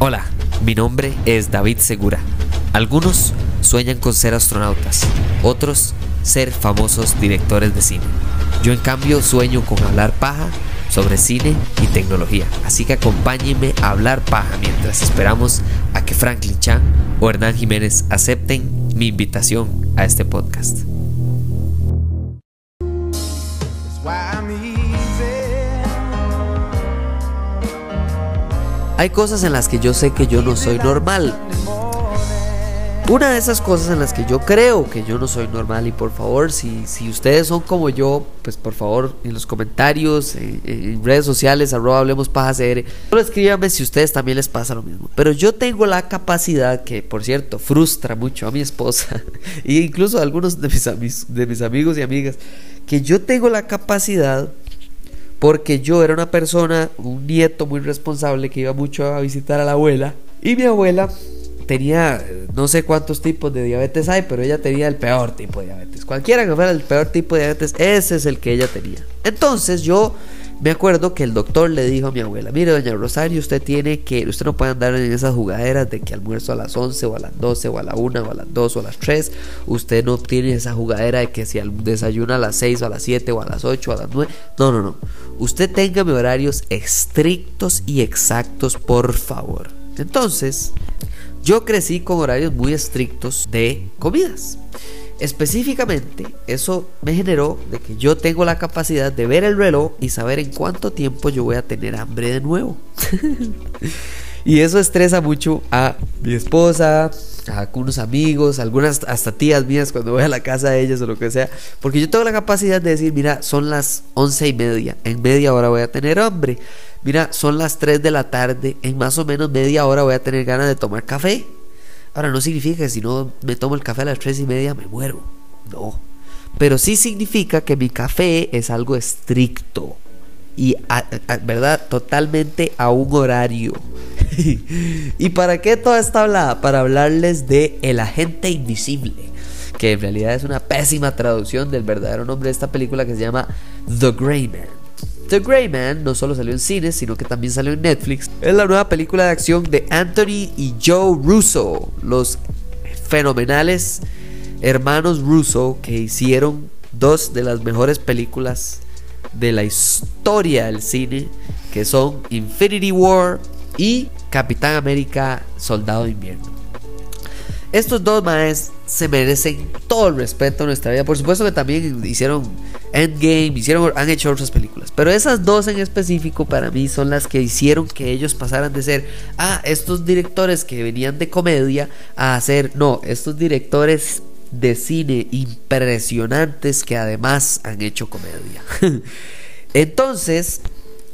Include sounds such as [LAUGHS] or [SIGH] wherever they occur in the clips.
Hola, mi nombre es David Segura. Algunos sueñan con ser astronautas, otros ser famosos directores de cine. Yo en cambio sueño con hablar paja sobre cine y tecnología. Así que acompáñenme a hablar paja mientras esperamos a que Franklin Chan o Hernán Jiménez acepten mi invitación a este podcast. Hay cosas en las que yo sé que yo no soy normal. Una de esas cosas en las que yo creo que yo no soy normal y por favor, si, si ustedes son como yo, pues por favor en los comentarios, en, redes sociales, arroba hablemos paja CR, solo escríbanme si ustedes también les pasa lo mismo. Pero yo tengo la capacidad que, por cierto, frustra mucho a mi esposa [LAUGHS] e incluso a algunos de mis, de mis amigos y amigas, que yo tengo la capacidad porque yo era una persona, un nieto muy responsable que iba mucho a visitar a la abuela y mi abuela tenía no sé cuántos tipos de diabetes hay, pero ella tenía el peor tipo de diabetes. Cualquiera que fuera el peor tipo de diabetes, ese es el que ella tenía. Entonces yo me acuerdo que el doctor le dijo a mi abuela, mire doña Rosario, usted tiene que, usted no puede andar en esas jugaderas de que almuerzo a las 11 o a las 12 o a la 1 o a las 2 o a las 3, usted no tiene esa jugadera de que si desayuna a las 6 o a las 7 o a las 8 o a las 9, no, no, no, usted tenga horarios estrictos y exactos, por favor. Entonces, yo crecí con horarios muy estrictos de comidas. Específicamente, eso me generó de que yo tengo la capacidad de ver el reloj y saber en cuánto tiempo yo voy a tener hambre de nuevo. [LAUGHS] y eso estresa mucho a mi esposa, a algunos amigos, algunas hasta tías mías cuando voy a la casa de ellas o lo que sea. Porque yo tengo la capacidad de decir, mira, son las once y media, en media hora voy a tener hambre. Mira, son las 3 de la tarde, en más o menos media hora voy a tener ganas de tomar café. Ahora, no significa que si no me tomo el café a las 3 y media me muero. No. Pero sí significa que mi café es algo estricto. Y, ¿verdad? Totalmente a un horario. [LAUGHS] ¿Y para qué toda esta hablada? Para hablarles de El Agente Invisible. Que en realidad es una pésima traducción del verdadero nombre de esta película que se llama The Grey Man. The Grey Man no solo salió en cines, sino que también salió en Netflix. Es la nueva película de acción de Anthony y Joe Russo, los fenomenales hermanos Russo que hicieron dos de las mejores películas de la historia del cine, que son Infinity War y Capitán América Soldado de Invierno. Estos dos maes se merecen todo el respeto en nuestra vida. Por supuesto que también hicieron Endgame, hicieron, han hecho otras películas. Pero esas dos en específico para mí son las que hicieron que ellos pasaran de ser, ah, estos directores que venían de comedia, a ser, no, estos directores de cine impresionantes que además han hecho comedia. [LAUGHS] Entonces,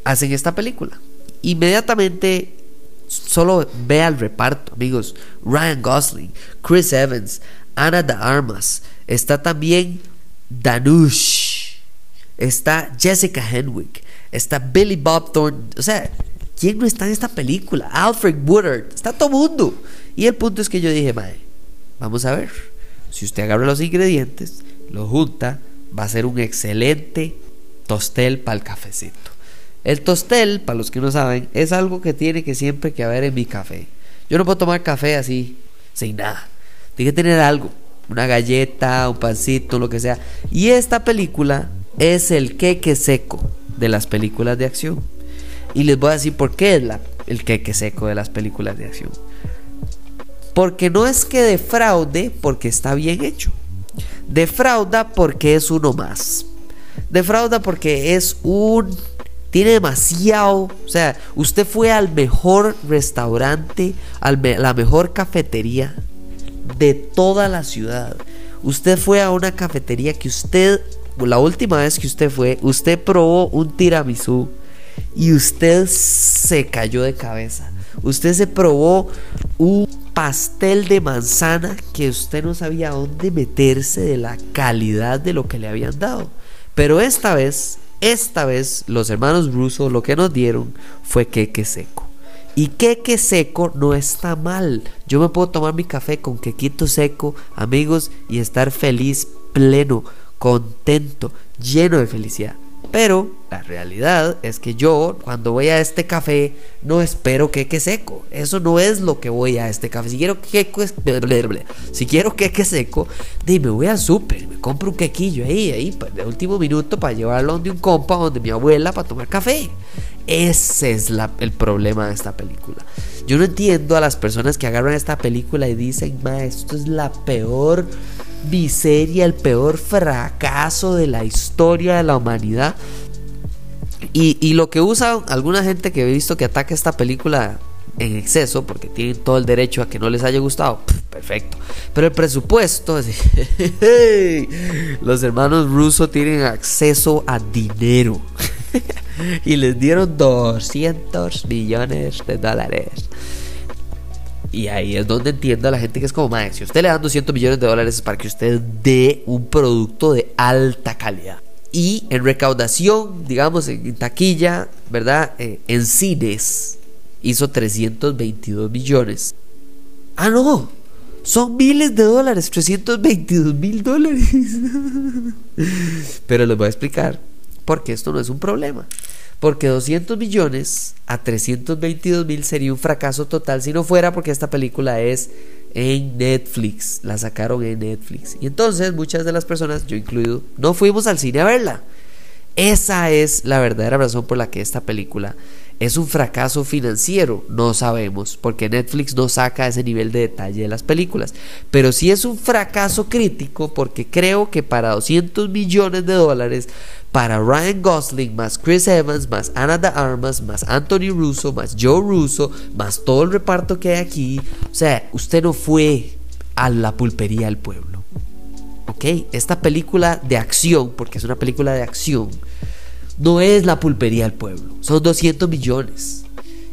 hacen esta película. Inmediatamente Solo ve al reparto, amigos. Ryan Gosling, Chris Evans, Ana de Armas. Está también Danush. Está Jessica Henwick. Está Billy Bob Thornton. O sea, ¿quién no está en esta película? Alfred Woodard. Está todo mundo. Y el punto es que yo dije, madre, vamos a ver. Si usted agarra los ingredientes, lo junta, va a ser un excelente tostel para el cafecito. El tostel, para los que no saben, es algo que tiene que siempre que haber en mi café. Yo no puedo tomar café así, sin nada. Tiene que tener algo, una galleta, un pancito, lo que sea. Y esta película es el queque seco de las películas de acción. Y les voy a decir por qué es la, el queque seco de las películas de acción. Porque no es que defraude porque está bien hecho. Defrauda porque es uno más. Defrauda porque es un tiene demasiado, o sea, usted fue al mejor restaurante, a la mejor cafetería de toda la ciudad. Usted fue a una cafetería que usted, la última vez que usted fue, usted probó un tiramisú y usted se cayó de cabeza. Usted se probó un pastel de manzana que usted no sabía dónde meterse de la calidad de lo que le habían dado. Pero esta vez esta vez los hermanos Russo lo que nos dieron fue queque seco. Y queque seco no está mal. Yo me puedo tomar mi café con quequito seco, amigos, y estar feliz, pleno, contento, lleno de felicidad. Pero la realidad es que yo cuando voy a este café no espero queque seco. Eso no es lo que voy a este café. Si quiero queque, si quiero queque seco, me voy al súper, me compro un quequillo ahí, ahí, de último minuto para llevarlo donde un compa, donde mi abuela, para tomar café. Ese es el problema de esta película. Yo no entiendo a las personas que agarran esta película y dicen, ma, esto es la peor miseria, el peor fracaso de la historia de la humanidad. Y, lo que usa alguna gente que he visto que ataca esta película en exceso, porque tienen todo el derecho a que no les haya gustado, perfecto. Pero el presupuesto, [LAUGHS] los hermanos rusos tienen acceso a dinero. [LAUGHS] y les dieron 200 millones de dólares. Y ahí es donde entiendo a la gente que es como, madre, usted le dan 200 millones de dólares es para que usted dé un producto de alta calidad. Y en recaudación, digamos, en taquilla, ¿verdad? Eh, en cines hizo 322 millones. Ah, no, son miles de dólares, 322 mil dólares. [LAUGHS] Pero les voy a explicar porque esto no es un problema. Porque 200 millones a 322 mil sería un fracaso total si no fuera porque esta película es en Netflix. La sacaron en Netflix. Y entonces muchas de las personas, yo incluido, no fuimos al cine a verla. Esa es la verdadera razón por la que esta película es un fracaso financiero, no sabemos, porque Netflix no saca ese nivel de detalle de las películas. Pero sí es un fracaso crítico porque creo que para 200 millones de dólares, para Ryan Gosling, más Chris Evans, más Ana de Armas, más Anthony Russo, más Joe Russo, más todo el reparto que hay aquí, o sea, usted no fue a la pulpería del pueblo. ¿Ok? Esta película de acción, porque es una película de acción, no es la pulpería del pueblo, son 200 millones.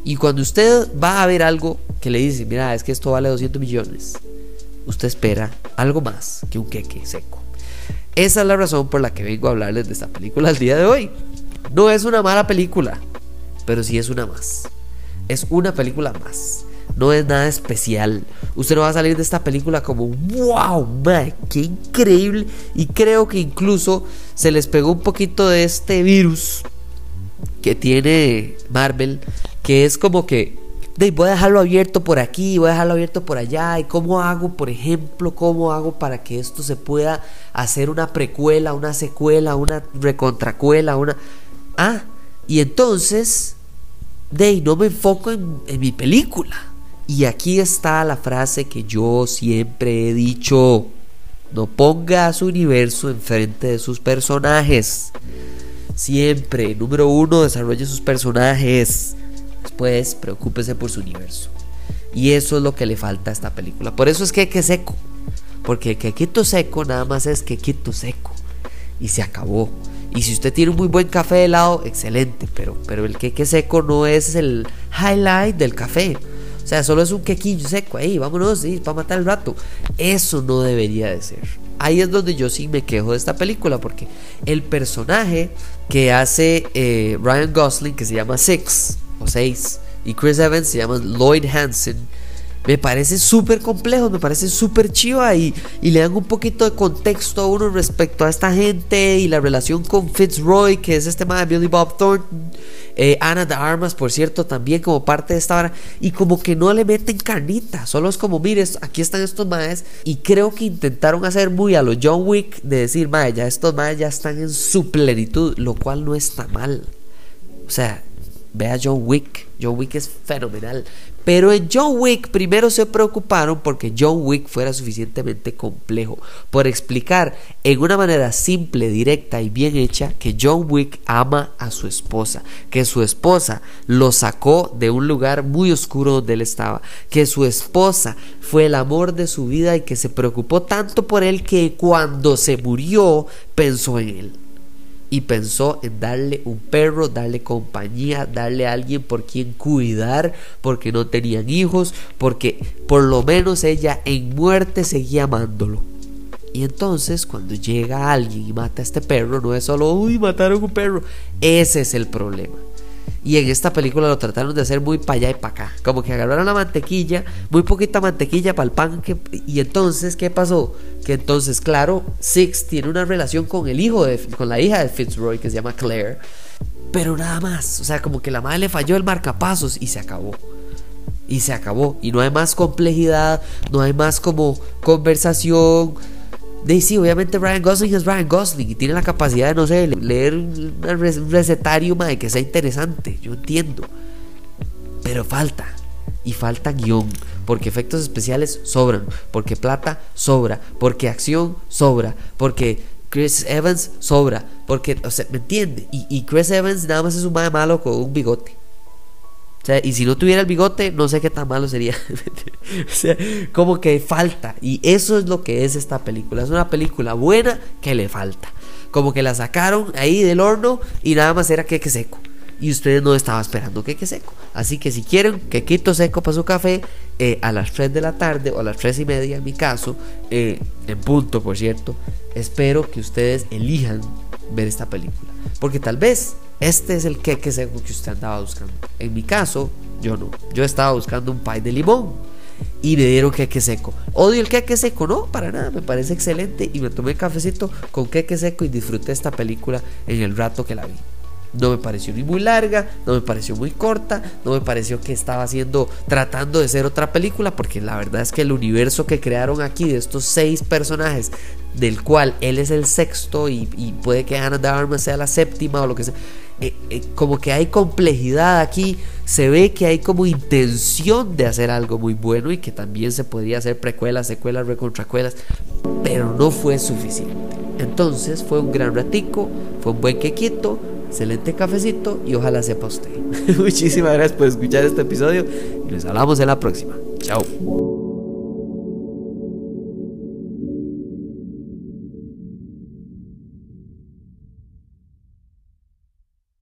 Y cuando usted va a ver algo que le dice, mira, es que esto vale 200 millones, usted espera algo más que un queque seco. Esa es la razón por la que vengo a hablarles de esta película el día de hoy. No es una mala película, pero sí es una más. Es una película más no es nada especial. Usted no va a salir de esta película como, wow, man, qué increíble. Y creo que incluso se les pegó un poquito de este virus que tiene Marvel, que es como que, voy a dejarlo abierto por aquí, voy a dejarlo abierto por allá. ¿Y cómo hago, por ejemplo, cómo hago para que esto se pueda hacer una precuela, una secuela, una recontracuela, una... Ah, y entonces, de no me enfoco en mi película y aquí está la frase que yo siempre he dicho. No ponga a su universo enfrente de sus personajes. Siempre, número uno, desarrolle sus personajes. Después, preocúpese por su universo. Y eso es lo que le falta a esta película. Por eso es que que seco. Porque que quito seco nada más es que quito seco. Y se acabó. Y si usted tiene un muy buen café de helado, excelente. Pero, pero el queque seco no es el highlight del café. O sea, solo es un quequillo seco ahí, vámonos, sí, para matar el rato. Eso no debería de ser. Ahí es donde yo sí me quejo de esta película, porque el personaje que hace eh, Ryan Gosling, que se llama Six o Seis, y Chris Evans se llama Lloyd Hansen, me parece súper complejo, me parece súper chiva y, y, le dan un poquito de contexto a uno respecto a esta gente y la relación con Fitzroy, que es este de Billy Bob Thornton eh, Ana de Armas, por cierto, también como parte de esta hora. Y como que no le meten carnita. Solo es como, mire, aquí están estos maes. Y creo que intentaron hacer muy a los John Wick de decir, mae, ya estos maes ya están en su plenitud. Lo cual no está mal. O sea, vea John Wick. John Wick es fenomenal. Pero en John Wick primero se preocuparon porque John Wick fuera suficientemente complejo, por explicar en una manera simple, directa y bien hecha que John Wick ama a su esposa, que su esposa lo sacó de un lugar muy oscuro donde él estaba, que su esposa fue el amor de su vida y que se preocupó tanto por él que cuando se murió pensó en él y pensó en darle un perro, darle compañía, darle a alguien por quien cuidar, porque no tenían hijos, porque por lo menos ella en muerte seguía amándolo. Y entonces cuando llega alguien y mata a este perro, no es solo, uy, mataron un perro, ese es el problema. Y en esta película lo trataron de hacer muy para allá y para acá. Como que agarraron la mantequilla, muy poquita mantequilla para el pan. Que, y entonces, ¿qué pasó? Que entonces, claro, Six tiene una relación con el hijo, de, con la hija de Fitzroy, que se llama Claire. Pero nada más. O sea, como que la madre le falló el marcapasos y se acabó. Y se acabó. Y no hay más complejidad, no hay más como conversación de sí, obviamente Ryan Gosling es Ryan Gosling y tiene la capacidad de, no sé, leer un recetario de que sea interesante. Yo entiendo. Pero falta. Y falta guion. Porque efectos especiales sobran. Porque plata sobra. Porque acción sobra. Porque Chris Evans sobra. Porque, o sea, ¿me entiende? Y, y Chris Evans nada más es un madre malo con un bigote. O sea, y si no tuviera el bigote, no sé qué tan malo sería. [LAUGHS] o sea, como que falta. Y eso es lo que es esta película. Es una película buena que le falta. Como que la sacaron ahí del horno y nada más era queque seco. Y ustedes no estaban esperando queque seco. Así que si quieren quequito seco para su café, eh, a las 3 de la tarde o a las 3 y media en mi caso, eh, en punto por cierto, espero que ustedes elijan ver esta película. Porque tal vez este es el queque seco que usted andaba buscando. En mi caso, yo no. Yo estaba buscando un pie de limón y me dieron queque seco. Odio el queque seco, no, para nada, me parece excelente y me tomé cafecito con queque seco y disfruté esta película en el rato que la vi. No me pareció ni muy larga, no me pareció muy corta, no me pareció que estaba haciendo, tratando de ser otra película, porque la verdad es que el universo que crearon aquí de estos seis personajes, del cual él es el sexto y, puede que Ana de sea la séptima o lo que sea, eh, eh, como que hay complejidad aquí, se ve que hay como intención de hacer algo muy bueno y que también se podría hacer precuelas, secuelas, recontracuelas, pero no fue suficiente. Entonces fue un gran ratico, fue un buen quequito, excelente cafecito y ojalá sepa usted. [LAUGHS] Muchísimas gracias por escuchar este episodio y nos hablamos en la próxima. Chao.